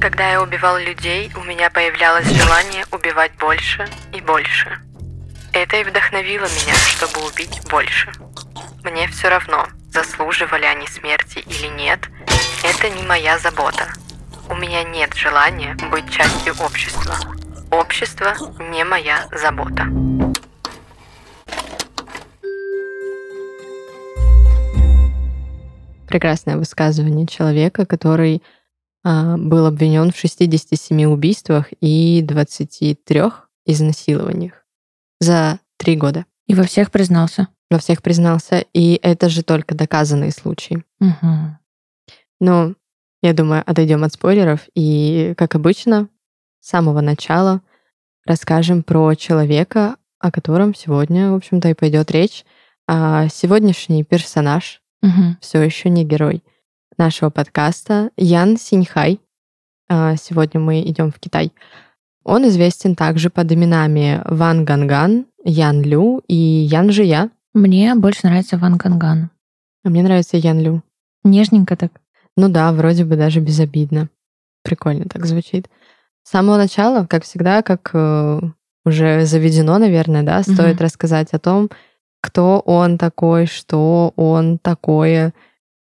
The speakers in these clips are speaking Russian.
Когда я убивал людей, у меня появлялось желание убивать больше и больше. Это и вдохновило меня, чтобы убить больше. Мне все равно, заслуживали они смерти или нет, это не моя забота. У меня нет желания быть частью общества. Общество не моя забота. Прекрасное высказывание человека, который был обвинен в 67 убийствах и 23 изнасилованиях за три года. И во всех признался. Во всех признался. И это же только доказанные случаи. Угу. Ну, я думаю, отойдем от спойлеров. И, как обычно, с самого начала расскажем про человека, о котором сегодня, в общем-то, и пойдет речь. А сегодняшний персонаж угу. все еще не герой нашего подкаста Ян Синьхай. А, сегодня мы идем в Китай. Он известен также под именами Ван Ганган, Ян Лю и Ян Жия. Мне больше нравится Ван Ганган. А мне нравится Ян Лю. Нежненько так. Ну да, вроде бы даже безобидно. Прикольно так звучит. С самого начала, как всегда, как э, уже заведено, наверное, да, стоит угу. рассказать о том, кто он такой, что он такое,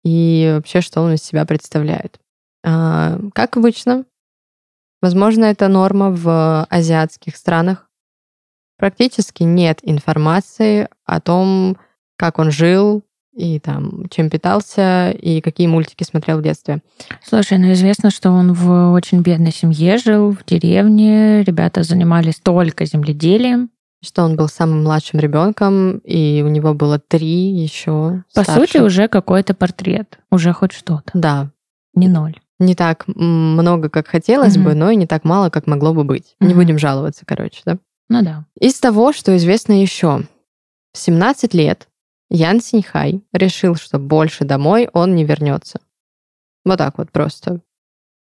и вообще, что он из себя представляет. А, как обычно, возможно, это норма в азиатских странах. Практически нет информации о том, как он жил, и там, чем питался, и какие мультики смотрел в детстве. Слушай, ну известно, что он в очень бедной семье жил, в деревне, ребята занимались только земледелием что он был самым младшим ребенком, и у него было три еще. По старших. сути, уже какой-то портрет, уже хоть что-то. Да. Не ноль. Не так много, как хотелось угу. бы, но и не так мало, как могло бы быть. Угу. Не будем жаловаться, короче, да? Ну да. Из того, что известно еще, в 17 лет Ян Синьхай решил, что больше домой он не вернется. Вот так вот просто.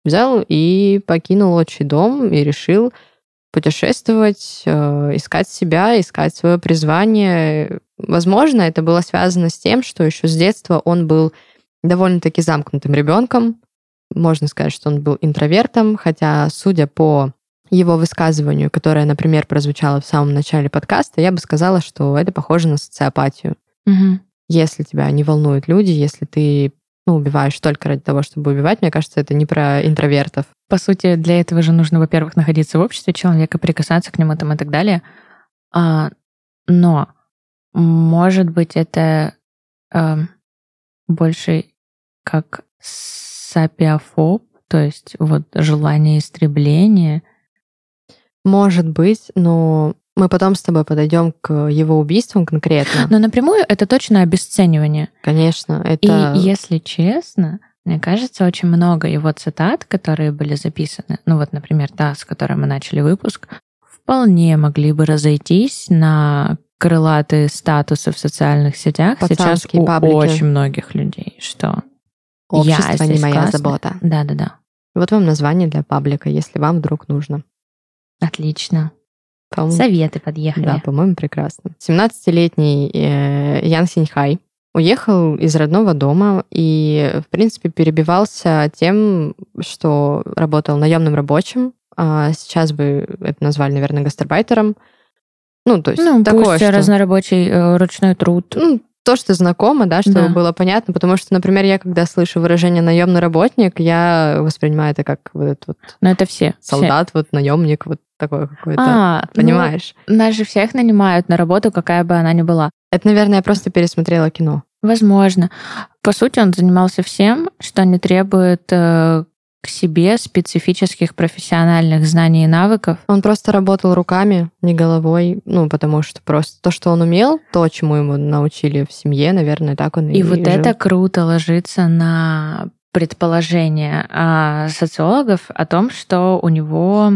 Взял и покинул отчий дом и решил, путешествовать, э, искать себя, искать свое призвание. Возможно, это было связано с тем, что еще с детства он был довольно-таки замкнутым ребенком. Можно сказать, что он был интровертом, хотя, судя по его высказыванию, которое, например, прозвучало в самом начале подкаста, я бы сказала, что это похоже на социопатию. Угу. Если тебя не волнуют люди, если ты ну, убиваешь только ради того, чтобы убивать, мне кажется, это не про интровертов. По сути, для этого же нужно, во-первых, находиться в обществе человека, прикасаться к нему там и так далее. А, но, может быть, это а, больше как сапиофоб, то есть вот желание истребления. Может быть, но мы потом с тобой подойдем к его убийствам конкретно. Но напрямую это точно обесценивание. Конечно, это... И если честно, мне кажется, очень много его цитат, которые были записаны, ну вот, например, та, с которой мы начали выпуск, вполне могли бы разойтись на крылатые статусы в социальных сетях сейчас у паблики. очень многих людей, что Общество я не моя классная. забота. Да-да-да. Вот вам название для паблика, если вам вдруг нужно. Отлично. Советы подъехали. Да, по-моему, прекрасно. 17-летний э, Ян Синьхай уехал из родного дома и, в принципе, перебивался тем, что работал наемным рабочим, а сейчас бы это назвали, наверное, гастарбайтером. Ну, то есть ну, такое, пусть что... разнорабочий э, ручной труд. Ну, то, что знакомо, да, чтобы да. было понятно, потому что, например, я, когда слышу выражение наемный работник, я воспринимаю это как вот этот вот... Но это все. Солдат, все. вот наемник, вот такой какой-то, а, ну, понимаешь? Ну, нас же всех нанимают на работу, какая бы она ни была. Это, наверное, я просто пересмотрела кино. Возможно. По сути, он занимался всем, что не требует э, к себе специфических профессиональных знаний и навыков. Он просто работал руками, не головой, ну, потому что просто то, что он умел, то, чему ему научили в семье, наверное, так он и И вот жил. это круто ложится на предположение а, социологов о том, что у него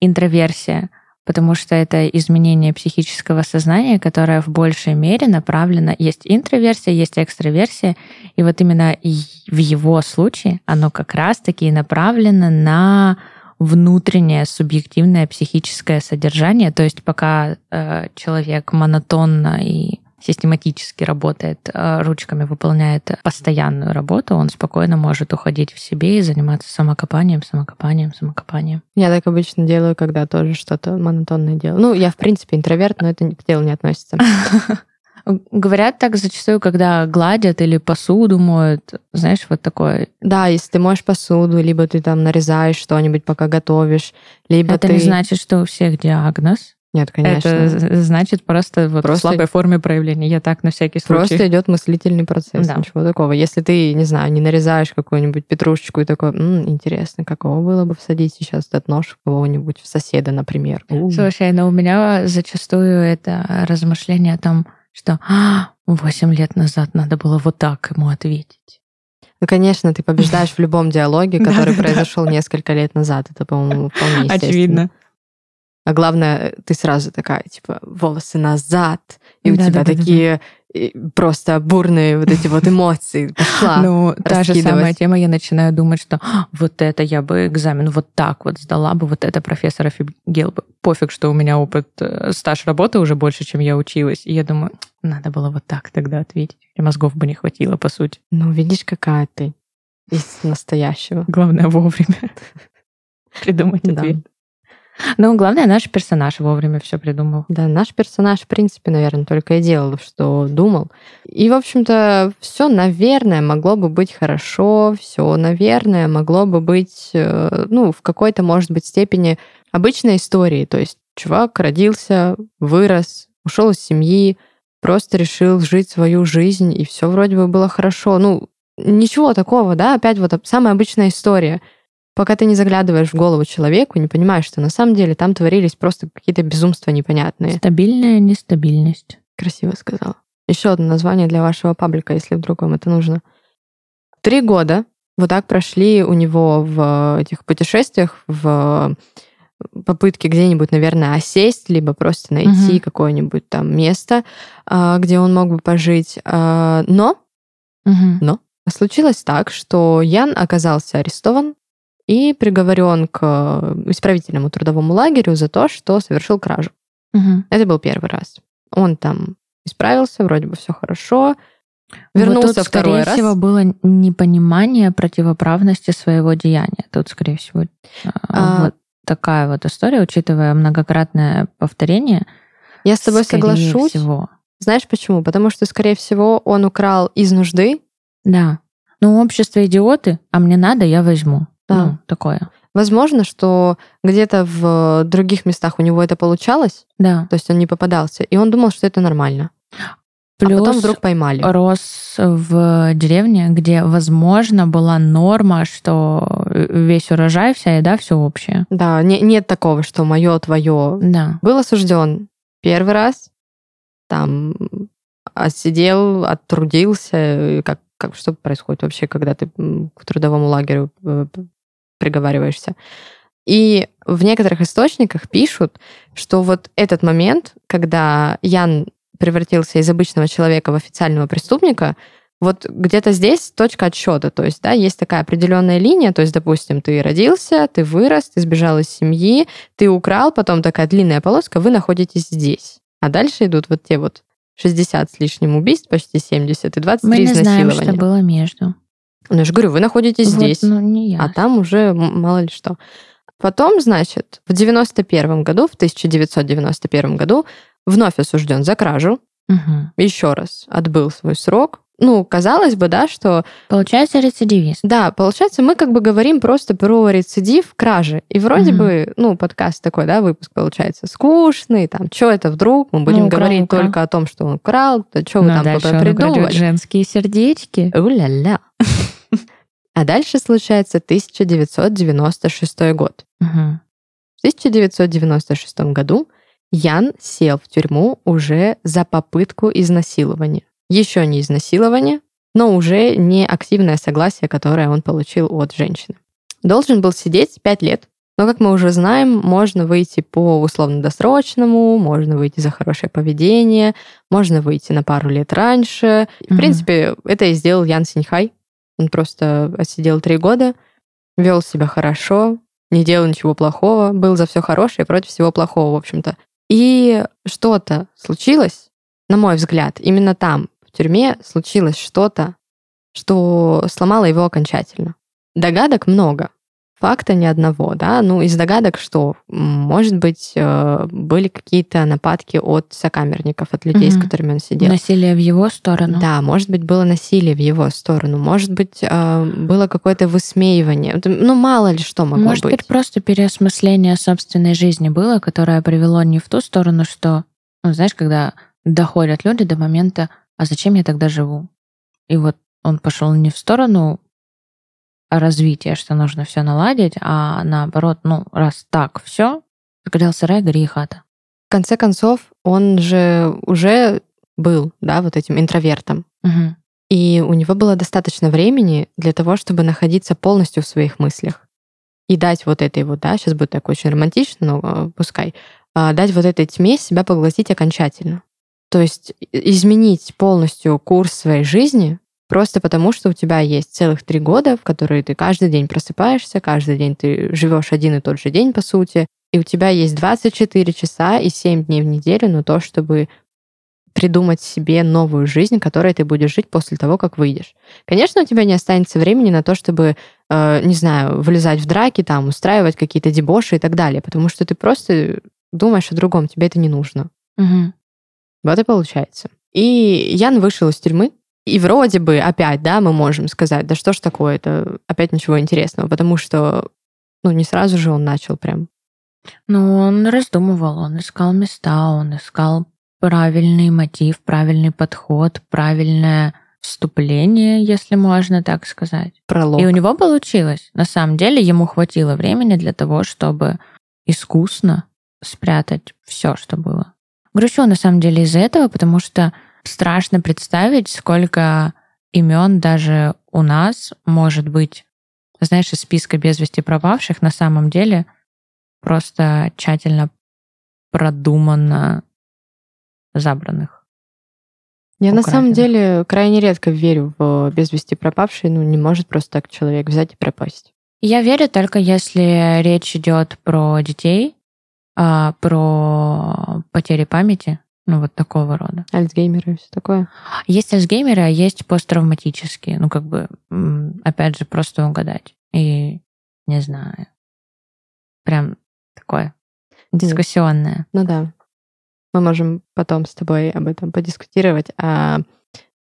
интроверсия, потому что это изменение психического сознания, которое в большей мере направлено... Есть интроверсия, есть экстраверсия, и вот именно в его случае оно как раз-таки направлено на внутреннее субъективное психическое содержание. То есть пока э, человек монотонно и систематически работает э, ручками, выполняет постоянную работу, он спокойно может уходить в себе и заниматься самокопанием, самокопанием, самокопанием. Я так обычно делаю, когда тоже что-то монотонное делаю. Ну, я, в принципе, интроверт, но это к делу не относится. Говорят так зачастую, когда гладят или посуду моют, знаешь, вот такое. Да, если ты моешь посуду, либо ты там нарезаешь что-нибудь, пока готовишь, либо Это ты... не значит, что у всех диагноз. Нет, конечно. Это значит просто вот Просто- в слабой форме проявления. Я так на всякий случай. Просто идет мыслительный процесс, Да. ничего такого. Если ты, не знаю, не нарезаешь какую-нибудь петрушечку и такой, «М, интересно, какого было бы всадить сейчас этот нож в кого-нибудь, в соседа, например. У. Слушай, но у меня зачастую это размышление о том, что «А, восемь лет назад надо было вот так ему ответить. Ну, конечно, ты побеждаешь в любом диалоге, который произошел несколько лет назад. Это, по-моему, вполне. Очевидно. А главное, ты сразу такая, типа, волосы назад, и у тебя Да-да-да-да-да. такие э, просто бурные вот эти вот эмоции. Пошла. Ну, та же самая тема, я начинаю думать, что «А, вот это я бы экзамен вот так вот сдала бы, вот это профессор офигел бы. Пофиг, что у меня опыт, э, стаж работы уже больше, чем я училась. И я думаю, надо было вот так тогда ответить. И мозгов бы не хватило, по сути. Ну, видишь, какая ты из настоящего. Главное вовремя придумать Да. ответ. Ну, главное, наш персонаж вовремя все придумал. Да, наш персонаж, в принципе, наверное, только и делал, что думал. И, в общем-то, все, наверное, могло бы быть хорошо, все, наверное, могло бы быть, э, ну, в какой-то, может быть, степени обычной истории. То есть чувак родился, вырос, ушел из семьи, просто решил жить свою жизнь, и все вроде бы было хорошо. Ну, ничего такого, да, опять вот самая обычная история. Пока ты не заглядываешь в голову человеку, не понимаешь, что на самом деле там творились просто какие-то безумства непонятные. Стабильная нестабильность. Красиво сказала. Еще одно название для вашего паблика, если вдруг вам это нужно. Три года вот так прошли у него в этих путешествиях, в попытке где-нибудь, наверное, осесть, либо просто найти Мгм. какое-нибудь там место, а, где он мог бы пожить. Но Мгм. случилось так, что Ян оказался арестован и приговорен к э, исправительному трудовому лагерю за то, что совершил кражу. Мгм. Это был первый раз. Он там исправился, вроде бы все хорошо. Вот Вернулся тут, второй скорее раз. всего, было непонимание противоправности своего деяния. Тут, скорее всего, а, А. вот такая вот история, учитывая многократное повторение. Я с тобой соглашусь. всего. Знаешь почему? Потому что, скорее всего, он украл из нужды. Да. Ну, общество идиоты, а мне надо, я возьму. Да. Ну, такое. Возможно, что где-то в других местах у него это получалось, Да. то есть он не попадался, и он думал, что это нормально. Плюс а потом вдруг поймали. рос в деревне, где, возможно, была норма, что весь урожай, вся еда, все общее. Да, не- нет такого, что мое, твое. Да. Был осужден первый раз, там отсидел, оттрудился. Как, как, что происходит вообще, когда ты к трудовому лагерю э, приговариваешься? И в некоторых источниках пишут, что вот этот момент, когда Ян превратился из обычного человека в официального преступника, вот где-то здесь точка отсчета. То есть, да, есть такая определенная линия. То есть, допустим, ты родился, ты вырос, ты сбежал из семьи, ты украл, потом такая длинная полоска, вы находитесь здесь. А дальше идут вот те вот 60 с лишним убийств, почти 70, и 23 Мы не знаем, что изнасилования. было между. Ну, я же говорю, вы находитесь Вот, здесь, ну, не я. а там уже мало ли что. Потом, значит, в 91 году, в 1991 году, вновь осужден за кражу, Мгм. еще раз отбыл свой срок. Ну, казалось бы, да, что Получается рецидивист. да, получается, мы как бы говорим просто про рецидив кражи. И вроде Мгм. бы, ну, подкаст такой, да, выпуск получается скучный, там, что это вдруг? Мы будем Ну, украл, говорить украл. только о том, что он украл, да что вы Ну, а там придумывали. женские сердечки. У-ля-ля. А дальше случается 1996 год. Мгм. В 1996 году Ян сел в тюрьму уже за попытку изнасилования. Еще не изнасилование, но уже не активное согласие, которое он получил от женщины. Должен был сидеть 5 лет, но, как мы уже знаем, можно выйти по условно-досрочному, можно выйти за хорошее поведение, можно выйти на пару лет раньше. Mm-hmm. В принципе, это и сделал Ян Синьхай. Он просто отсидел три года, вел себя хорошо, не делал ничего плохого, был за все хорошее против всего плохого, в общем-то. И что-то случилось, на мой взгляд, именно там, в тюрьме, случилось что-то, что сломало его окончательно. Догадок много, факта ни одного, да, ну, из догадок, что, может быть, э, были какие-то нападки от сокамерников, от людей, угу. с которыми он сидел. Насилие в его сторону. Да, может быть, было насилие в его сторону, может быть, э, было какое-то высмеивание, ну, мало ли что могло может быть. Может быть, просто переосмысление собственной жизни было, которое привело не в ту сторону, что, ну, знаешь, когда доходят люди до момента, а зачем я тогда живу? И вот он пошел не в сторону развития, что нужно все наладить, а наоборот, ну, раз так все, горел сарай, гори и хата. В конце концов, он же уже был, да, вот этим интровертом. Угу. И у него было достаточно времени для того, чтобы находиться полностью в своих мыслях. И дать вот этой вот, да, сейчас будет так очень романтично, но э, пускай, а, дать вот этой тьме себя поглотить окончательно. То есть изменить полностью курс своей жизни Просто потому, что у тебя есть целых три года, в которые ты каждый день просыпаешься, каждый день ты живешь один и тот же день, по сути, и у тебя есть 24 часа и 7 дней в неделю на то, чтобы придумать себе новую жизнь, которой ты будешь жить после того, как выйдешь. Конечно, у тебя не останется времени на то, чтобы, э, не знаю, влезать в драки, там, устраивать какие-то дебоши и так далее, потому что ты просто думаешь о другом, тебе это не нужно. Угу. Вот и получается. И Ян вышел из тюрьмы, и вроде бы опять, да, мы можем сказать, да что ж такое, это опять ничего интересного, потому что, ну, не сразу же он начал прям. Ну, он раздумывал, он искал места, он искал правильный мотив, правильный подход, правильное вступление, если можно так сказать. Пролог. И у него получилось. На самом деле ему хватило времени для того, чтобы искусно спрятать все, что было. Грущу на самом деле из-за этого, потому что страшно представить, сколько имен даже у нас может быть, знаешь, из списка без вести пропавших на самом деле просто тщательно продуманно забранных. Я на самом деле крайне редко верю в без вести пропавший, ну не может просто так человек взять и пропасть. Я верю только если речь идет про детей, а, про потери памяти, ну, вот такого рода. Альцгеймеры и все такое. Есть альцгеймеры, а есть посттравматические. Ну, как бы, опять же, просто угадать. И не знаю. Прям такое дискуссионное. Ну да. Мы можем потом с тобой об этом подискутировать, а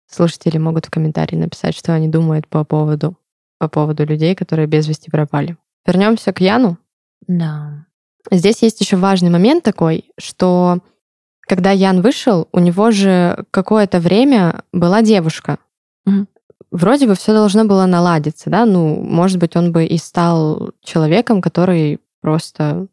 слушатели могут в комментарии написать, что они думают по поводу, по поводу людей, которые без вести пропали. Вернемся к Яну. Да. Здесь есть еще важный момент такой, что когда Ян вышел, у него же какое-то время была девушка. Угу. Вроде бы все должно было наладиться, да? Ну, может быть, он бы и стал человеком, который просто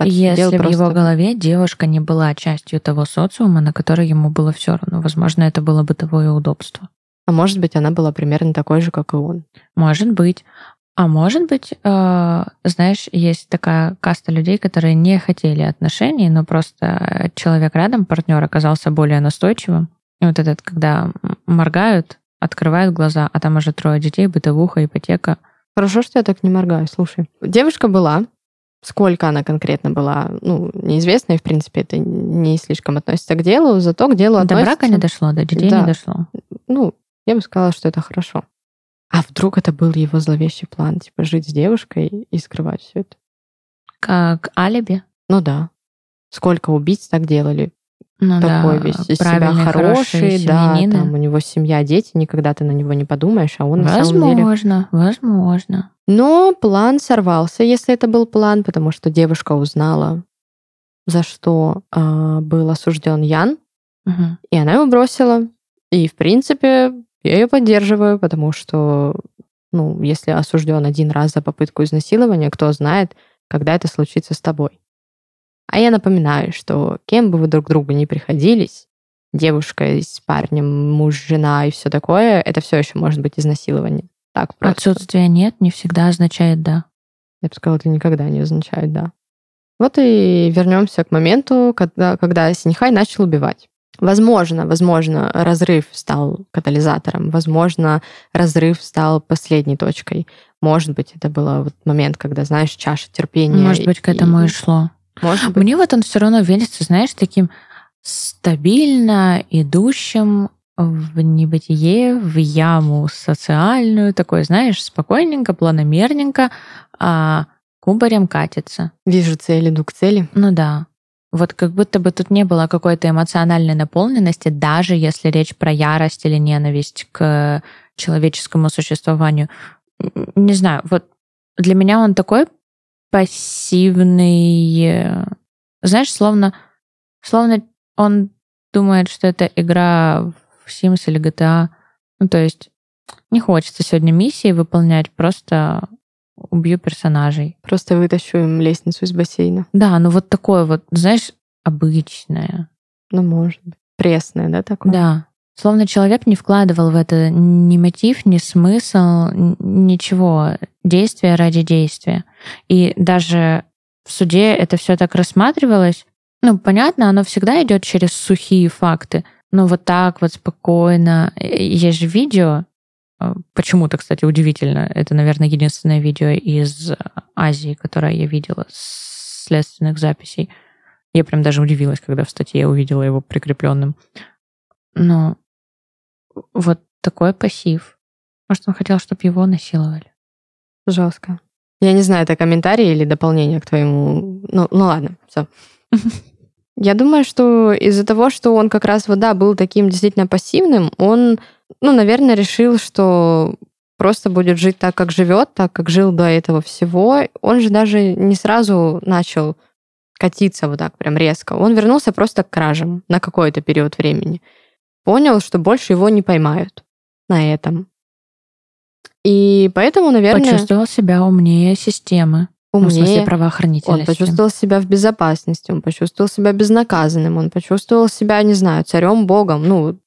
если в просто... его голове девушка не была частью того социума, на который ему было все равно, возможно, это было бытовое удобство. А может быть, она была примерно такой же, как и он. Может быть. А может быть, э, знаешь, есть такая каста людей, которые не хотели отношений, но просто человек рядом, партнер, оказался более настойчивым. И вот этот, когда моргают, открывают глаза, а там уже трое детей, бытовуха, ипотека. Хорошо, что я так не моргаю, слушай. Девушка была, сколько она конкретно была, ну, неизвестно, и, в принципе, это не слишком относится к делу, зато к делу до относится... До брака не дошло, до детей да. не дошло. Ну, я бы сказала, что это хорошо. А вдруг это был его зловещий план, типа жить с девушкой и скрывать все это? Как алиби? Ну да. Сколько убийц так делали? Ну Такой да, весь из себя хороший, да, там у него семья, дети, никогда ты на него не подумаешь, а он возможно, на самом деле... Возможно, возможно. Но план сорвался, если это был план, потому что девушка узнала, за что э, был осужден Ян, угу. и она его бросила. И, в принципе, я ее поддерживаю, потому что, ну, если осужден один раз за попытку изнасилования, кто знает, когда это случится с тобой. А я напоминаю, что кем бы вы друг другу ни приходились, девушка с парнем, муж, жена и все такое, это все еще может быть изнасилование. Так просто. Отсутствие нет не всегда означает да. Я бы сказала, это никогда не означает да. Вот и вернемся к моменту, когда, когда Синьхай начал убивать. Возможно, возможно, разрыв стал катализатором, возможно, разрыв стал последней точкой. Может быть, это был вот момент, когда, знаешь, чаша терпения. Может быть, к этому и, и шло. Может быть. Мне вот он все равно видится, знаешь, таким стабильно идущим в небытие, в яму социальную, такой, знаешь, спокойненько, планомерненько, а кубарем катится. Вижу цель, иду к цели. Ну да. Вот как будто бы тут не было какой-то эмоциональной наполненности, даже если речь про ярость или ненависть к человеческому существованию. Не знаю, вот для меня он такой пассивный, знаешь, словно, словно он думает, что это игра в Sims или GTA. Ну, то есть не хочется сегодня миссии выполнять, просто убью персонажей. Просто вытащу им лестницу из бассейна. Да, ну вот такое вот, знаешь, обычное. Ну, может быть. Пресное, да, такое? Да. Словно человек не вкладывал в это ни мотив, ни смысл, ничего. Действие ради действия. И даже в суде это все так рассматривалось. Ну, понятно, оно всегда идет через сухие факты. Но вот так вот спокойно. Есть же видео, почему-то, кстати, удивительно. Это, наверное, единственное видео из Азии, которое я видела с следственных записей. Я прям даже удивилась, когда в статье увидела его прикрепленным. Но вот такой пассив. Может, он хотел, чтобы его насиловали. Жестко. Я не знаю, это комментарий или дополнение к твоему... Ну, ну ладно, все. Я думаю, что из-за того, что он как раз вот, да, был таким действительно пассивным, он ну, наверное, решил, что просто будет жить так, как живет, так, как жил до этого всего. Он же даже не сразу начал катиться вот так прям резко. Он вернулся просто к кражам на какой-то период времени. Понял, что больше его не поймают на этом. И поэтому, наверное... Почувствовал себя умнее системы. Умнее. Ну, в смысле правоохранительности. Он почувствовал себя в безопасности, он почувствовал себя безнаказанным, он почувствовал себя, не знаю, царем, богом. Ну,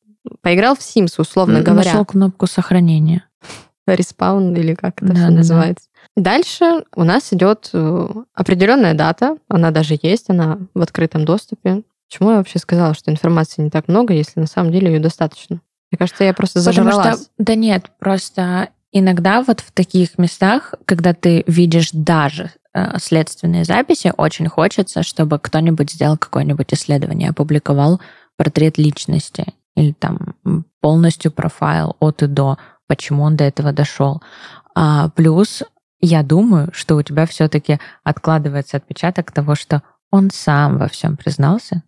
Поиграл в Sims, условно говоря. Нашел кнопку сохранения. Респаун или как это да, все да, называется. Да. Дальше у нас идет э, определенная дата, она даже есть, она в открытом доступе. Почему я вообще сказала, что информации не так много, если на самом деле ее достаточно? Мне кажется, я просто зажралась. Потому что, да нет, просто иногда вот в таких местах, когда ты видишь даже э, следственные записи, очень хочется, чтобы кто-нибудь сделал какое-нибудь исследование, опубликовал портрет личности или там полностью профайл от и до, почему он до этого дошел. А, плюс я думаю, что у тебя все-таки откладывается отпечаток того, что он сам во всем признался.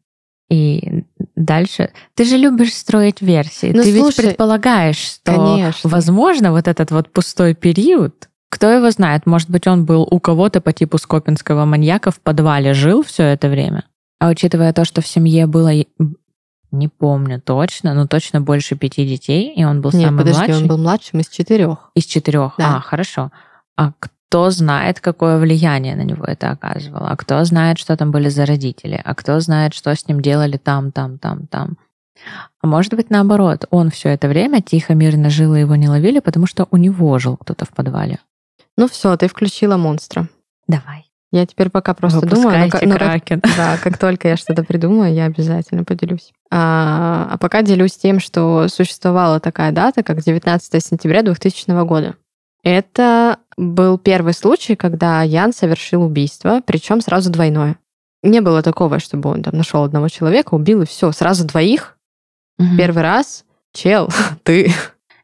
И дальше ты же любишь строить версии. Ну, ты слушай, ведь предполагаешь, что, конечно. возможно, вот этот вот пустой период, кто его знает, может быть, он был у кого-то по типу скопинского маньяка в подвале жил все это время. А учитывая то, что в семье было не помню точно, но точно больше пяти детей, и он был Нет, самый подожди, младший. он был младшим из четырех. Из четырех. Да. А, хорошо. А кто знает, какое влияние на него это оказывало? А кто знает, что там были за родители? А кто знает, что с ним делали там, там, там, там? А может быть, наоборот, он все это время тихо, мирно жил, и его не ловили, потому что у него жил кто-то в подвале. Ну все, ты включила монстра. Давай. Я теперь пока просто думаю, но, но как, да, как только я что-то придумаю, я обязательно поделюсь. А, а пока делюсь тем, что существовала такая дата, как 19 сентября 2000 года. Это был первый случай, когда Ян совершил убийство, причем сразу двойное. Не было такого, чтобы он там нашел одного человека, убил и все, сразу двоих. Угу. Первый раз, чел, ты.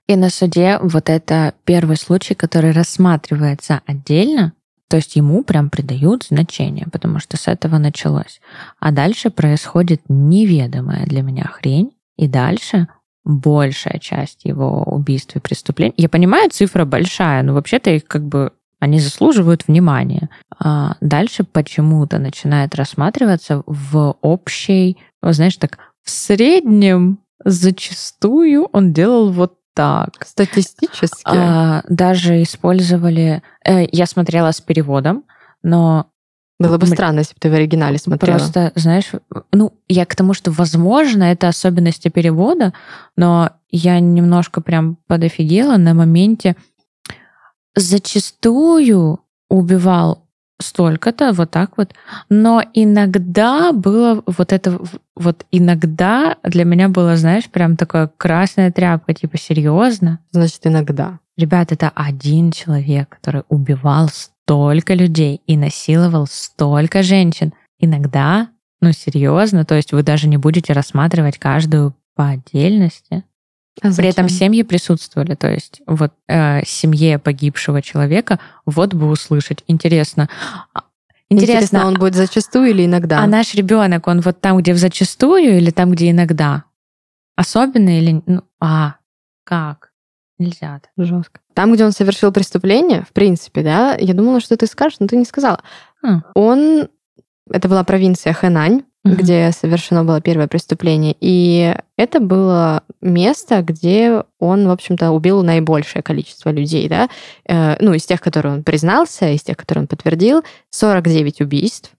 И на суде вот это первый случай, который рассматривается отдельно, то есть ему прям придают значение, потому что с этого началось. А дальше происходит неведомая для меня хрень, и дальше большая часть его убийств и преступлений. Я понимаю, цифра большая, но вообще-то их как бы они заслуживают внимания. А дальше почему-то начинает рассматриваться в общей, знаешь, так, в среднем зачастую он делал вот так. Статистически? А, даже использовали... Э, я смотрела с переводом, но... Было бы странно, если бы ты в оригинале смотрела. Просто, знаешь, ну, я к тому, что, возможно, это особенности перевода, но я немножко прям подофигела на моменте. Зачастую убивал столько-то, вот так вот, но иногда было вот это, вот иногда для меня было, знаешь, прям такая красная тряпка, типа, серьезно? Значит, иногда. Ребят, это один человек, который убивал столько людей и насиловал столько женщин. Иногда, ну серьезно, то есть вы даже не будете рассматривать каждую по отдельности. А При этом семьи присутствовали, то есть вот э, семье погибшего человека вот бы услышать. Интересно. а- Интересно, Интересно, он будет зачастую или иногда? а наш ребенок, он вот там, где в зачастую или там, где иногда? Особенно или... Ну, а, как? Нельзя. Жестко. Там, где он совершил преступление, в принципе, да, я думала, что ты скажешь, но ты не сказала. Хм. Он... Это была провинция Хэнань, Мгм. где совершено было первое преступление. И это было место, где он, в общем-то, убил наибольшее количество людей, да. Э, ну, из тех, которые он признался, из тех, которые он подтвердил, 49 убийств,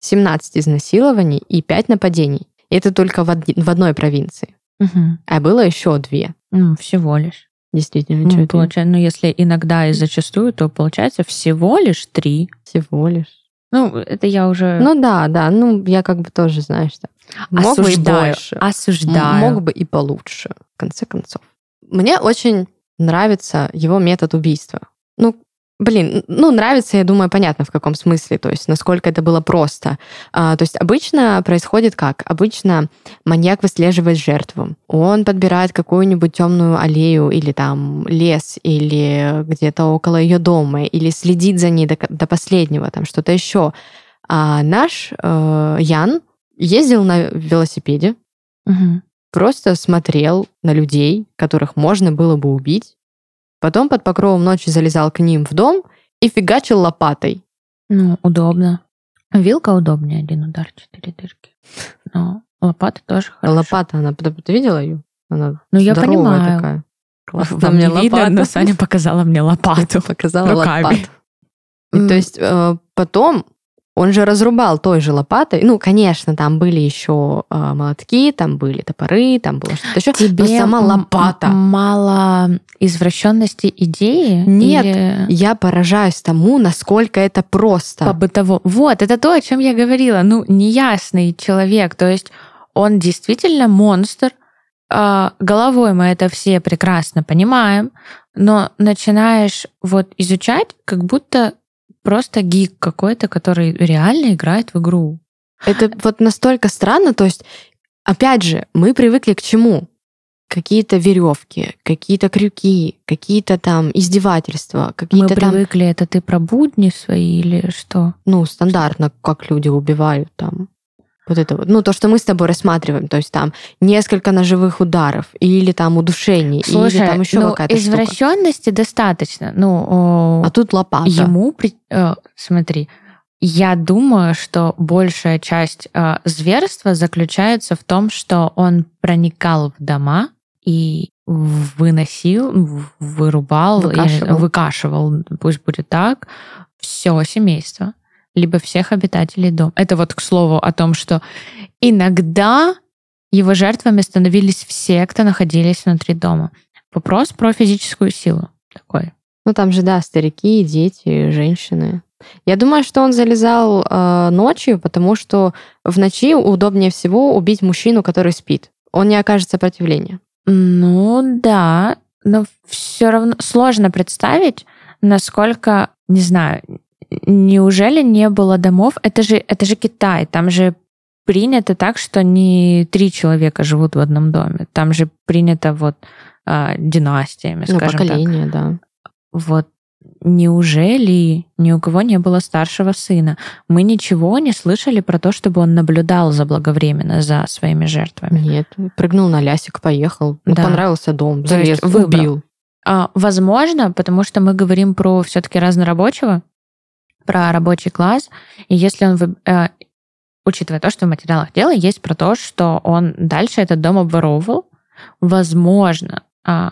17 изнасилований и 5 нападений. И это только в, одни- в одной провинции. Мгм. А было еще две. Ну, всего лишь. Действительно, Ну, получается, ну, если иногда и зачастую, то получается всего лишь три. всего лишь. Ну, это я уже Ну да, да, ну я как бы тоже, знаешь, так, мог бы и осуждаю. больше. Осуждаю. Мог бы и получше, в конце концов. Мне очень нравится его метод убийства. Ну, блин, ну, нравится, я думаю, понятно, в каком смысле, то есть насколько это было просто. А, то есть обычно происходит как? Обычно маньяк выслеживает жертву. Он подбирает какую-нибудь темную аллею или там лес, или где-то около ее дома, или следит за ней до, до последнего, там что-то еще. А наш э, Ян ездил на велосипеде, Мгм. просто смотрел на людей, которых можно было бы убить, потом под покровом ночи залезал к ним в дом и фигачил лопатой. Ну, удобно. Вилка удобнее, один удар, четыре дырки. Но лопата тоже хорошо. Лопата, она, ты, ты видела ее? Она Ну, я понимаю. такая. Классно Вам мне видно, лопата. но Саня показала мне лопату. Показала руками. лопату. И То есть э, потом он же разрубал той же лопатой. Ну, конечно, там были еще э, молотки, там были топоры, там было что-то еще. Тебе но сама лопата. мало извращенности идеи? Нет, Или Я поражаюсь тому, насколько это просто. по бытовому. Вот, это то, о чем я говорила. Ну, неясный человек. То есть он действительно монстр. А, Головой мы это все прекрасно понимаем, но начинаешь вот изучать, как будто просто гик какой-то, который реально играет в игру. Это вот настолько странно, то есть, опять же, мы привыкли к чему? Какие-то веревки, какие-то крюки, какие-то там издевательства, Мы какие-то там, привыкли, это ты про будни свои или что? ну, стандартно, как люди убивают там. Вот это вот. Ну, то, что мы с тобой рассматриваем, то есть там несколько ножевых ударов, или там удушений, или там еще ну, какая-то штука. извращенности достаточно. Ну, А тут лопата. ему, при- э, смотри, я думаю, что большая часть э, зверства заключается в том, что он проникал в дома и выносил, вырубал, Выкашивал. выкашивал, пусть будет так, все семейство, либо всех обитателей дома. Это вот к слову о том, что иногда его жертвами становились все, кто находились внутри дома. Вопрос про физическую силу такой. Ну, там же, да, старики, дети, женщины. Я думаю, что он залезал э, ночью, потому что в ночи удобнее всего убить мужчину, который спит. Он не окажет сопротивления. Ну да, но все равно сложно представить, насколько, не знаю, неужели не было домов? Это же, это же Китай, там же принято так, что не три человека живут в одном доме. Там же принято вот а, династиями, Ну, скажем так. поколение, да. Вот неужели ни у кого не было старшего сына? Мы ничего не слышали про то, чтобы он наблюдал заблаговременно за своими жертвами. Нет, прыгнул на лясик, поехал. Ну, Да. понравился дом, залез, выбрал. убил. А, возможно, потому что мы говорим про все-таки разнорабочего, про рабочий класс, и если он, э, учитывая то, что в материалах дела есть про то, что он дальше этот дом обворовывал, возможно, а,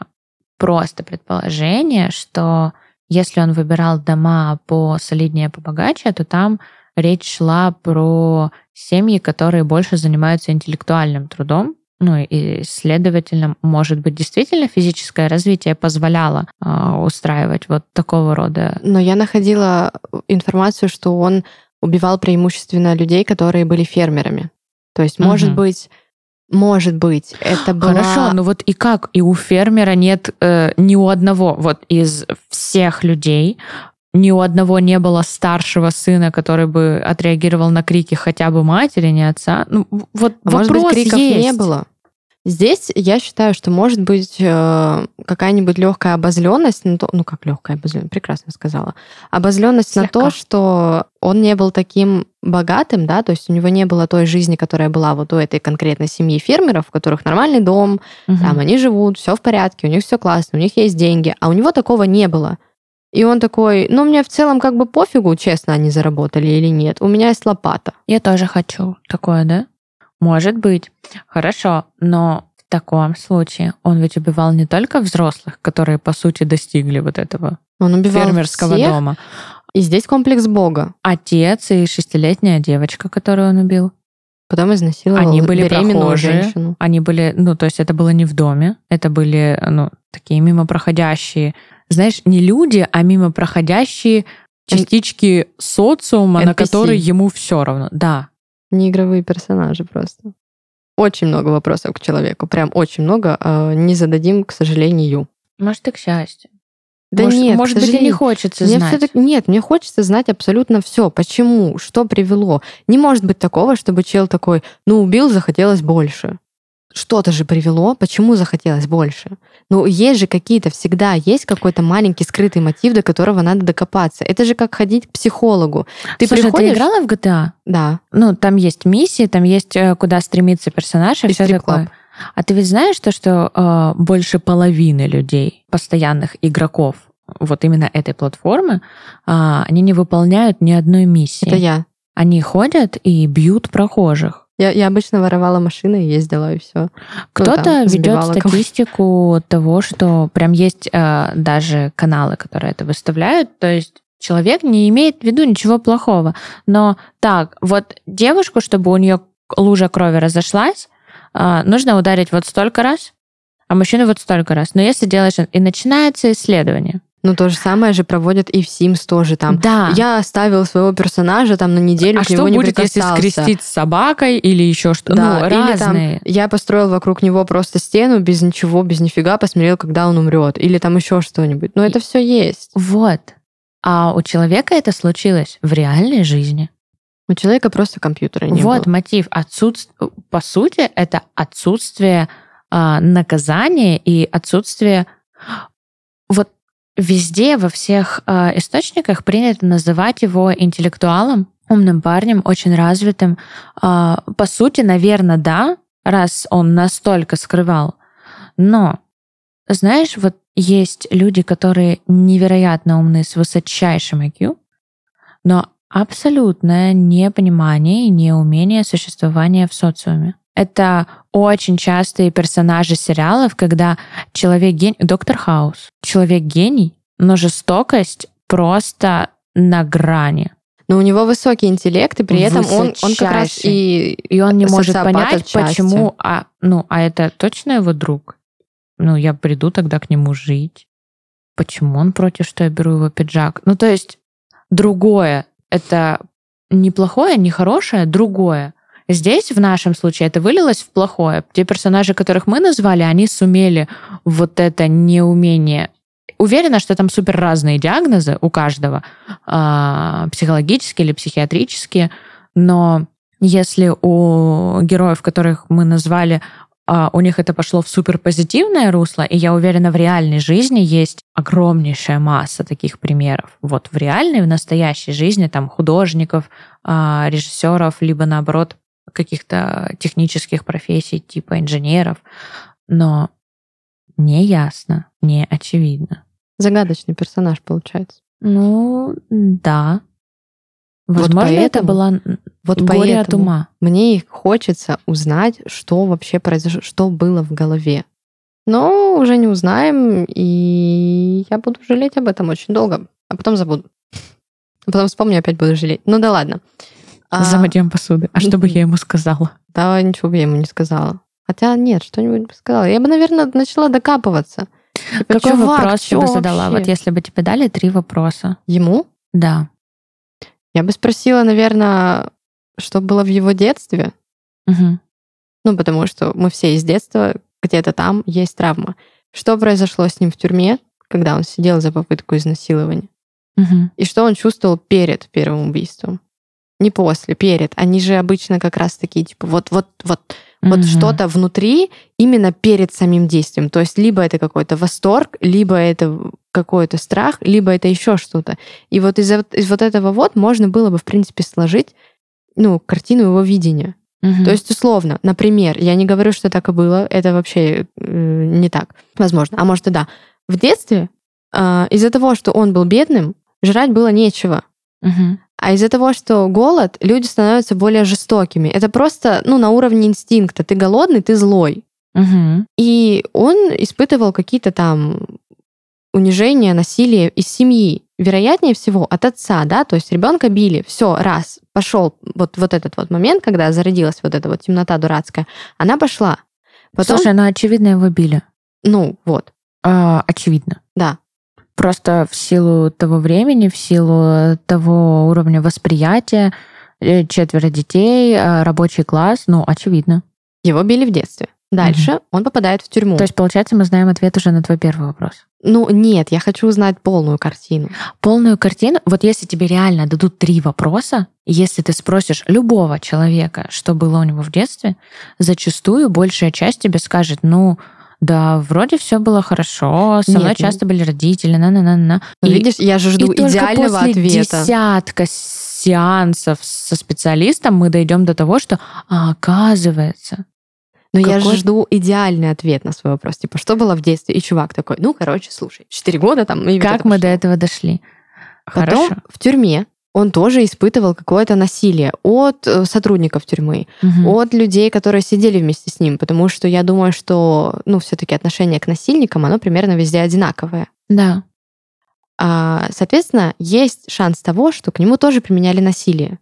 просто предположение, что если он выбирал дома по солиднее, побогаче, то там речь шла про семьи, которые больше занимаются интеллектуальным трудом, ну и, следовательно, может быть, действительно физическое развитие позволяло э, устраивать вот такого рода. Но я находила информацию, что он убивал преимущественно людей, которые были фермерами. То есть, может угу. быть, может быть, это было... Хорошо, ну вот и как? И у фермера нет э, ни у одного, вот из всех людей, ни у одного не было старшего сына, который бы отреагировал на крики хотя бы матери, не отца. Ну, вот а вопрос может быть, криков есть. не было. Здесь я считаю, что может быть э, какая-нибудь легкая обозленность, на то, ну как легкая обозленность, прекрасно сказала, обозленность Слегка. на то, что он не был таким богатым, да, то есть у него не было той жизни, которая была вот у этой конкретной семьи фермеров, у которых нормальный дом, угу. там они живут, все в порядке, у них все классно, у них есть деньги, а у него такого не было. И он такой, ну, мне в целом как бы пофигу, честно они заработали или нет. У меня есть лопата. Я тоже хочу такое, да? Может быть. Хорошо, но в таком случае он ведь убивал не только взрослых, которые, по сути, достигли вот этого он убивал фермерского всех, дома. И здесь комплекс Бога. Отец и шестилетняя девочка, которую он убил. Потом изнасиловал Они были беременную прохожие, женщину. Они были, ну, то есть это было не в доме, это были, ну, такие мимо проходящие, знаешь, не люди, а мимо проходящие частички социума, NPC. на которые ему все равно. Да, не игровые персонажи просто. Очень много вопросов к человеку, прям очень много. А не зададим, к сожалению. Может, и к счастью. Да может, нет, может быть, и не хочется мне знать. Нет, мне хочется знать абсолютно все. Почему? Что привело? Не может быть такого, чтобы чел такой, ну, убил, захотелось больше что-то же привело, почему захотелось больше. Ну, есть же какие-то, всегда есть какой-то маленький скрытый мотив, до которого надо докопаться. Это же как ходить к психологу. Ты Слушай, приходишь... ты играла в GTA? Да. Ну, там есть миссии, там есть э, куда стремиться персонаж и, и все такое. А ты ведь знаешь то, что э, больше половины людей, постоянных игроков вот именно этой платформы, э, они не выполняют ни одной миссии. Это я. Они ходят и бьют прохожих. Я, я обычно воровала машины ездила, и все. Ну, Кто-то ведет статистику того, что прям есть э, даже каналы, которые это выставляют. То есть человек не имеет в виду ничего плохого. Но так, вот девушку, чтобы у нее лужа крови разошлась, э, нужно ударить вот столько раз, а мужчину вот столько раз. Но если делаешь... И начинается исследование. Ну, то же самое же проводят и в Sims тоже там. Да. Я оставил своего персонажа там на неделю, а к нему не будет, если скрестить с собакой или еще что-то? Да, ну, или разные. там я построил вокруг него просто стену без ничего, без нифига, посмотрел, когда он умрет. Или там еще что-нибудь. Но это все есть. Вот. А у человека это случилось в реальной жизни. У человека просто компьютера не Вот было. мотив. Отсутствие, по сути, это отсутствие э, наказания и отсутствие вот Везде, во всех э, источниках принято называть его интеллектуалом, умным парнем, очень развитым. Э, по сути, наверное, да, раз он настолько скрывал. Но, знаешь, вот есть люди, которые невероятно умны с высочайшим IQ, но абсолютное непонимание и неумение существования в социуме. Это очень частые персонажи сериалов, когда человек гений... Доктор Хаус. Человек гений, но жестокость просто на грани. Но у него высокий интеллект, и при этом он, он как раз и... И он не может понять, отчасти. почему... А, ну, а это точно его друг? Ну, я приду тогда к нему жить. Почему он против, что я беру его пиджак? Ну, то есть другое. Это не плохое, не хорошее, другое. Здесь, в нашем случае, это вылилось в плохое. Те персонажи, которых мы назвали, они сумели вот это неумение Уверена, что там супер разные диагнозы у каждого, э, психологические или психиатрические, но если у героев, которых мы назвали, э, у них это пошло в супер позитивное русло, и я уверена, в реальной жизни есть огромнейшая масса таких примеров. Вот в реальной, в настоящей жизни там художников, э, режиссеров, либо наоборот каких-то технических профессий типа инженеров, но не ясно, не очевидно. Загадочный персонаж получается. Ну, да. Возможно, вот поэтому, это была вот горе от ума. Мне хочется узнать, что вообще произошло, что было в голове. Но уже не узнаем, и я буду жалеть об этом очень долго, а потом забуду. Потом вспомню, опять буду жалеть. Ну да ладно. А, За мытьем посуды. А что бы я ему сказала? Да, ничего бы я ему не сказала. Хотя нет, что-нибудь бы сказала. Я бы, наверное, начала докапываться. Типа, Какой «Чувак, вопрос ты бы задала? вообще?» Вот если бы тебе дали три вопроса. Ему? Да. Я бы спросила, наверное, что было в его детстве. Мгм. Ну, потому что мы все из детства, где-то там есть травма. Что произошло с ним в тюрьме, когда он сидел за попытку изнасилования? Мгм. И что он чувствовал перед первым убийством? Не после, перед. Они же обычно как раз такие, типа, вот-вот, вот, вот Мгм. что-то внутри именно перед самим действием. То есть либо это какой-то восторг, либо это какой-то страх, либо это еще что-то. И вот из, из вот этого вот можно было бы, в принципе, сложить ну, картину его видения. Мгм. То есть, условно, например, я не говорю, что так и было, это вообще э, не так. Возможно. А может и да. В детстве а, из-за того, что он был бедным, жрать было нечего. Мгм. А из-за того, что голод, люди становятся более жестокими. Это просто, ну, на уровне инстинкта. Ты голодный, ты злой. Мгм. И он испытывал какие-то там унижения, насилие из семьи. Вероятнее всего от отца, да, то есть ребенка били. Все, раз, пошел вот, вот этот вот момент, когда зародилась вот эта вот темнота дурацкая, она пошла. Потом, Слушай, ну очевидно его били. ну, вот, А, очевидно. да. Просто в силу того времени, в силу того уровня восприятия, э, четверо детей, э, рабочий класс, ну, очевидно. Его били в детстве. Дальше он попадает в тюрьму. То есть, получается, мы знаем ответ уже на твой первый вопрос. ну, нет, я хочу узнать полную картину. Полную картину, вот если тебе реально дадут три вопроса, если ты спросишь любого человека, что было у него в детстве, зачастую большая часть тебе скажет, ну, да, вроде все было хорошо, со мной Нет, ну- часто были родители, на-на-на-на. Ну, И- Видишь, я же жду и только идеального после ответа. десятка сеансов со специалистом мы дойдем до того, что, а, оказывается, Но я Какой- же жду идеальный ответ на свой вопрос. Типа, что было в детстве? И чувак такой, ну, короче, слушай, 4 года там... и как мы до этого дошли? Потом Хорошо. в тюрьме он тоже испытывал какое-то насилие от э, сотрудников тюрьмы, Мгм. от людей, которые сидели вместе с ним, потому что я думаю, что, ну, все-таки отношение к насильникам, оно примерно везде одинаковое. Да. А, соответственно, есть шанс того, что к нему тоже применяли насилие.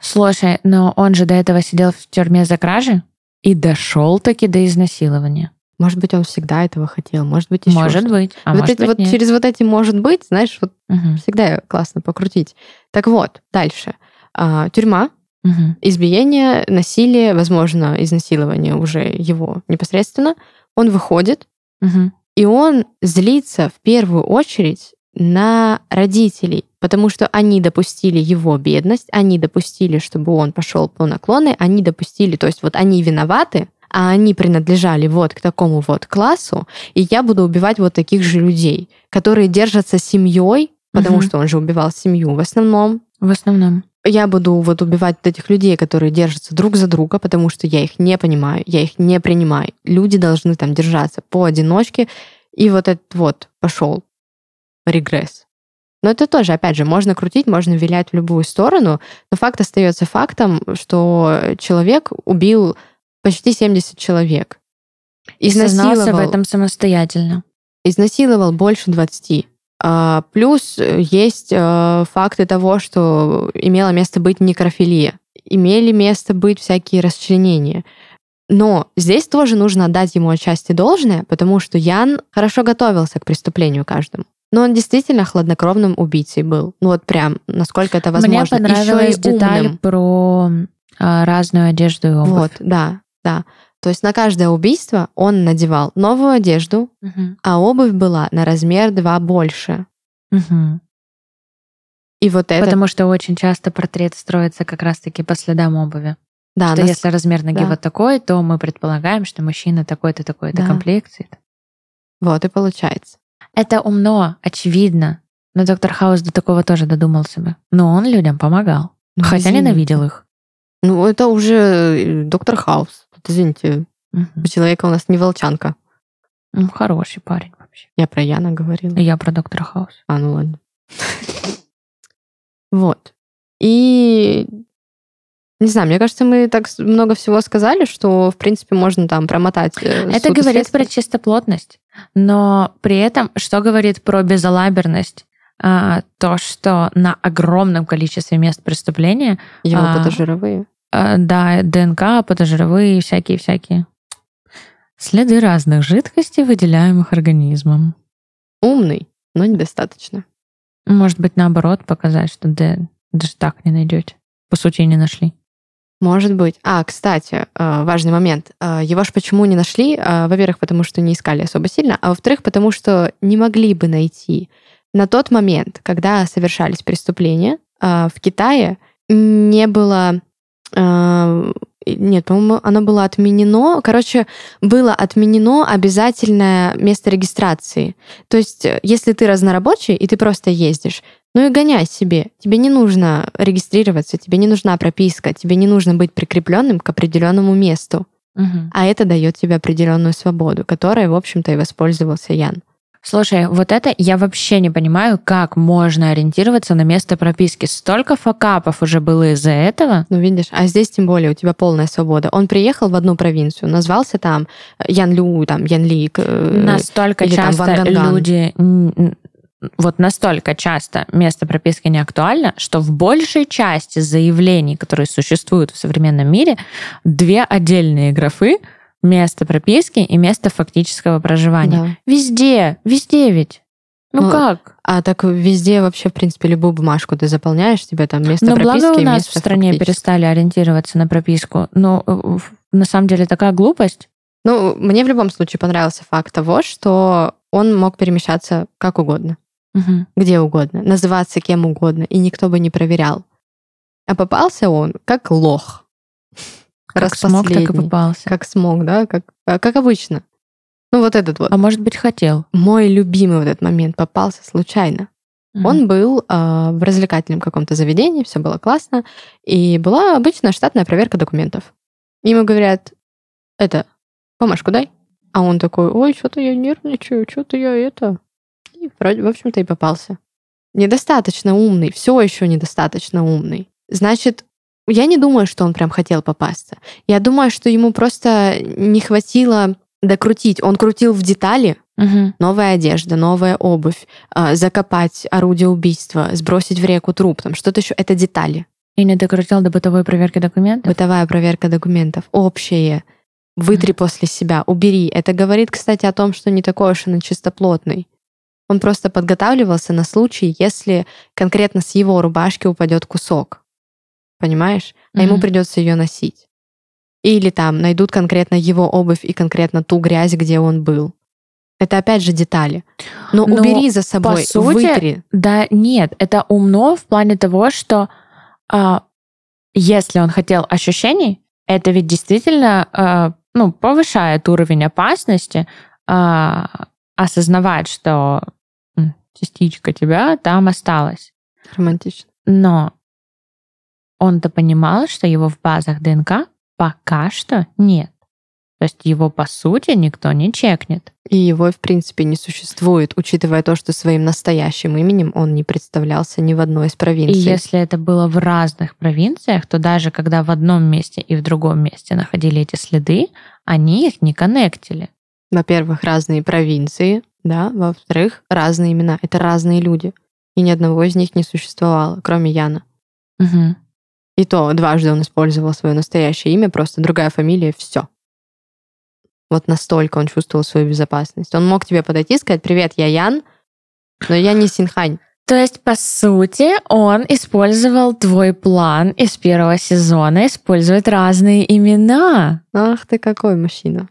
Слушай, но он же до этого сидел в тюрьме за кражи и дошел таки до изнасилования. Может быть, он всегда этого хотел, может быть, еще может что-то. быть. А вот может эти быть, вот нет. через вот эти может быть, знаешь, вот Мгм. всегда классно покрутить. Так вот, дальше. А, тюрьма, Мгм. избиение, насилие, возможно, изнасилование уже его непосредственно. Он выходит, Мгм. и он злится в первую очередь на родителей, потому что они допустили его бедность, они допустили, чтобы он пошел по наклонной, они допустили, то есть вот они виноваты, а они принадлежали вот к такому вот классу, и я буду убивать вот таких же людей, которые держатся семьей, потому Мгм. что он же убивал семью в основном, В основном. я буду вот убивать вот этих людей, которые держатся друг за друга, потому что я их не понимаю, я их не принимаю. Люди должны там держаться поодиночке, и вот этот вот пошел регресс. Но это тоже, опять же, можно крутить, можно вилять в любую сторону, но факт остается фактом, что человек убил почти 70 человек. И сознался в Изнасиловал, этом самостоятельно. изнасиловал больше 20. А, Плюс э, есть э, факты того, что имела место быть некрофилия. Имели место быть всякие расчленения. Но здесь тоже нужно отдать ему отчасти должное, потому что Ян хорошо готовился к преступлению каждому. Но он действительно хладнокровным убийцей был. Ну вот прям, насколько это возможно. Мне понравилась Ещё и деталь умным. про а, разную одежду и обувь. Вот, да, да. То есть на каждое убийство он надевал новую одежду, Мгм. а обувь была на размер два больше. Мгм. И вот это... Потому что очень часто портрет строится как раз-таки по следам обуви. да, что нас- если размер ноги да. вот такой, то мы предполагаем, что мужчина такой-то, такой-то Да. комплекции. Вот и получается. Это умно, очевидно. Но доктор Хаус до такого тоже додумался бы. Но он людям помогал. Ну, хотя извините. ненавидел их. Ну, это уже э, доктор Хаус. Извините, Мгм. у человека у нас не волчанка. М, Хороший парень вообще. Я про Яна говорила. Я про доктора Хаус. А, ну ладно. Вот. И не знаю, мне кажется, мы так много всего сказали, что, в принципе, можно там промотать. э, Это говорит про чистоплотность. Но при этом, что говорит про безалаберность а, то, что на огромном количестве мест преступления... Его А. а, да, ДНК, подожировые, всякие-всякие. Следы разных жидкостей, выделяемых организмом. Умный, но недостаточно. Может быть, наоборот, показать, что да, даже так не найдете. По сути, не нашли. Может быть. А, кстати, э, важный момент. Э, Его ж почему не нашли? Э, Во-первых, потому что не искали особо сильно, а во-вторых, потому что не могли бы найти. На тот момент, когда совершались преступления, э, в Китае не было... Нет, по-моему, оно было отменено. Короче, было отменено обязательное место регистрации. То есть, э, если ты разнорабочий, и ты просто ездишь, ну и гоняй себе. Тебе не нужно регистрироваться, тебе не нужна прописка, тебе не нужно быть прикрепленным к определенному месту. Мгм. А это дает тебе определенную свободу, которой, в общем-то, и воспользовался Ян. Слушай, вот это я вообще не понимаю, как можно ориентироваться на место прописки. Столько факапов уже было из-за этого. Ну, видишь, а здесь тем более у тебя полная свобода. Он приехал в одну провинцию, назвался там э, Ян Лю, там, Ян Ли. к- э, Настолько или там часто Ганган. люди... Вот настолько часто место прописки не актуально, что в большей части заявлений, которые существуют в современном мире, две отдельные графы место прописки и место фактического проживания. Да. Везде, везде ведь. Ну, Ну, как? А так везде вообще, в принципе, любую бумажку ты заполняешь, тебе там место Но прописки благо у и нас в стране перестали ориентироваться на прописку. Но э, на самом деле такая глупость. Ну, мне в любом случае понравился факт того, что он мог перемещаться как угодно. Мгм. где угодно, называться кем угодно, и никто бы не проверял. А попался он как лох. Как смог, так и попался. Как смог, да, как, а, как обычно. Ну вот этот вот. А может быть, хотел. Мой любимый вот этот момент попался случайно. Мгм. Он был а, в развлекательном каком-то заведении, все было классно, и была обычная штатная проверка документов. Ему говорят, это, бумажку дай. А он такой, ой, что-то я нервничаю, что-то я это... И вроде, в общем-то, и попался. Недостаточно умный, все еще недостаточно умный. Значит, я не думаю, что он прям хотел попасться. Я думаю, что ему просто не хватило докрутить. Он крутил в детали, Мгм. новая одежда, новая обувь, а, закопать орудие убийства, сбросить в реку труп, там что-то еще. Это детали. И не докрутил до бытовой проверки документов. Бытовая проверка документов, общее. Вытри после себя, убери. Это говорит, кстати, о том, что не такой уж он чистоплотный. Он просто подготавливался на случай, если конкретно с его рубашки упадет кусок. Понимаешь? А ему Мгм. придется ее носить. Или там найдут конкретно его обувь и конкретно ту грязь, где он был. Это опять же детали. Но, Но, убери за собой, сути, вытри. Да, нет, это умно в плане того, что а, если он хотел ощущений, это ведь действительно а, ну, повышает уровень опасности, а, осознавать, что частичка тебя там осталась. Романтично. Но он-то понимал, что его в базах ДНК пока что нет. То есть его, по сути, никто не чекнет. И его, в принципе, не существует, учитывая то, что своим настоящим именем он не представлялся ни в одной из И провинций. если это было в разных провинциях, то даже когда в одном месте и в другом месте находили эти следы, они их не коннектили. Во-первых, разные провинции, да, во-вторых, разные имена. Это разные люди. И ни одного из них не существовало, кроме Яна. Мгм. И то дважды он использовал свое настоящее имя, просто другая фамилия, все. Вот настолько он чувствовал свою безопасность. Он мог тебе подойти и сказать, привет, я Ян, но я не Синхань. То есть, по сути, он использовал твой план из первого сезона использовать разные имена. Ах ты какой мужчина.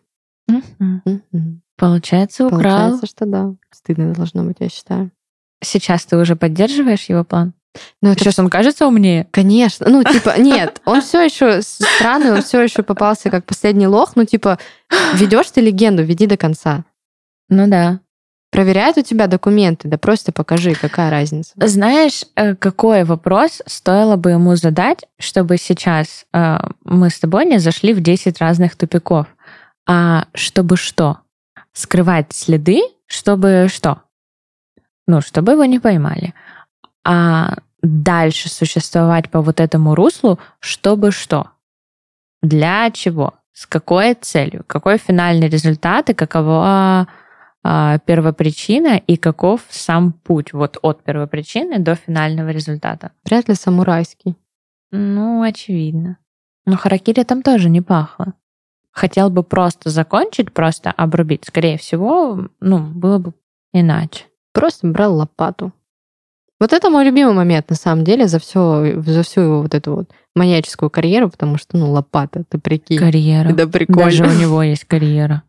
Мгм. Мгм. Получается, украл. Получается, что да. Стыдно должно быть, я считаю. Сейчас ты уже поддерживаешь его план? Ну, это Сейчас он кажется умнее. Конечно. Ну, типа, нет, он все еще странный, он все еще попался как последний лох. Ну, типа, ведешь ты легенду, веди до конца. Ну да. Проверяют у тебя документы, да просто покажи, какая разница. Знаешь, э, какой вопрос стоило бы ему задать, чтобы сейчас э, мы с тобой не зашли в 10 разных тупиков? А чтобы что? Скрывать следы, чтобы что? Ну, чтобы его не поймали. А дальше существовать по вот этому руслу, чтобы что? Для чего? С какой целью? Какой финальный результат и каково а, первопричина и каков сам путь вот от первопричины до финального результата? Вряд ли самурайский. Ну, очевидно. Но харакири там тоже не пахло. Хотел бы просто закончить, просто обрубить. Скорее всего, ну, было бы иначе. Просто брал лопату. Вот это мой любимый момент, на самом деле, за, все, за всю его вот эту вот маньяческую карьеру, потому что, ну, лопата, ты прикинь. Карьера. Да прикольно. Даже у него есть карьера.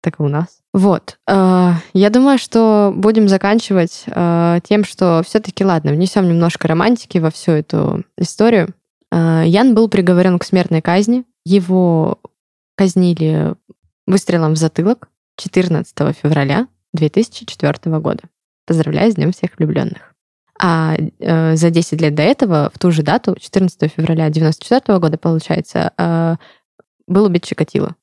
Так и у нас. Вот. э, Я думаю, что будем заканчивать э, тем, что все-таки, ладно, внесем немножко романтики во всю эту историю. Э, Ян был приговорен к смертной казни. Его казнили выстрелом в затылок 14 февраля 2004 года. Поздравляю с Днем всех влюбленных. А э, за 10 лет до этого, в ту же дату, 14 февраля 1994 года, получается, э, был убит Чикатило.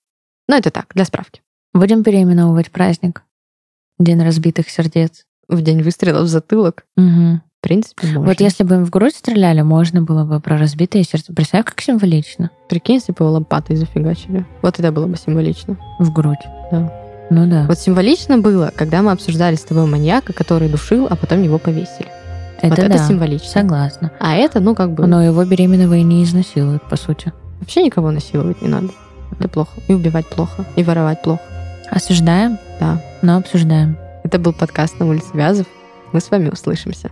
Ну, это так, для справки. Будем переименовывать праздник. День разбитых сердец. В день выстрела в затылок, Мгм. в принципе, можно. Вот если бы им в грудь стреляли, можно было бы про разбитые сердца. Представь, как символично. Прикинь, если бы его лопатой зафигачили. Вот это было бы символично. В грудь. Да. Ну да. Вот символично было, когда мы обсуждали с тобой маньяка, который душил, а потом его повесили. Это вот это да. символично. Согласна. А это, ну, как бы, Но его беременного и не изнасилуют, по сути. вообще никого насиловать не надо. Это плохо. И убивать плохо. И воровать плохо. Осуждаем, Да. но обсуждаем. Это был подкаст на улице Вязов. Мы с вами услышимся.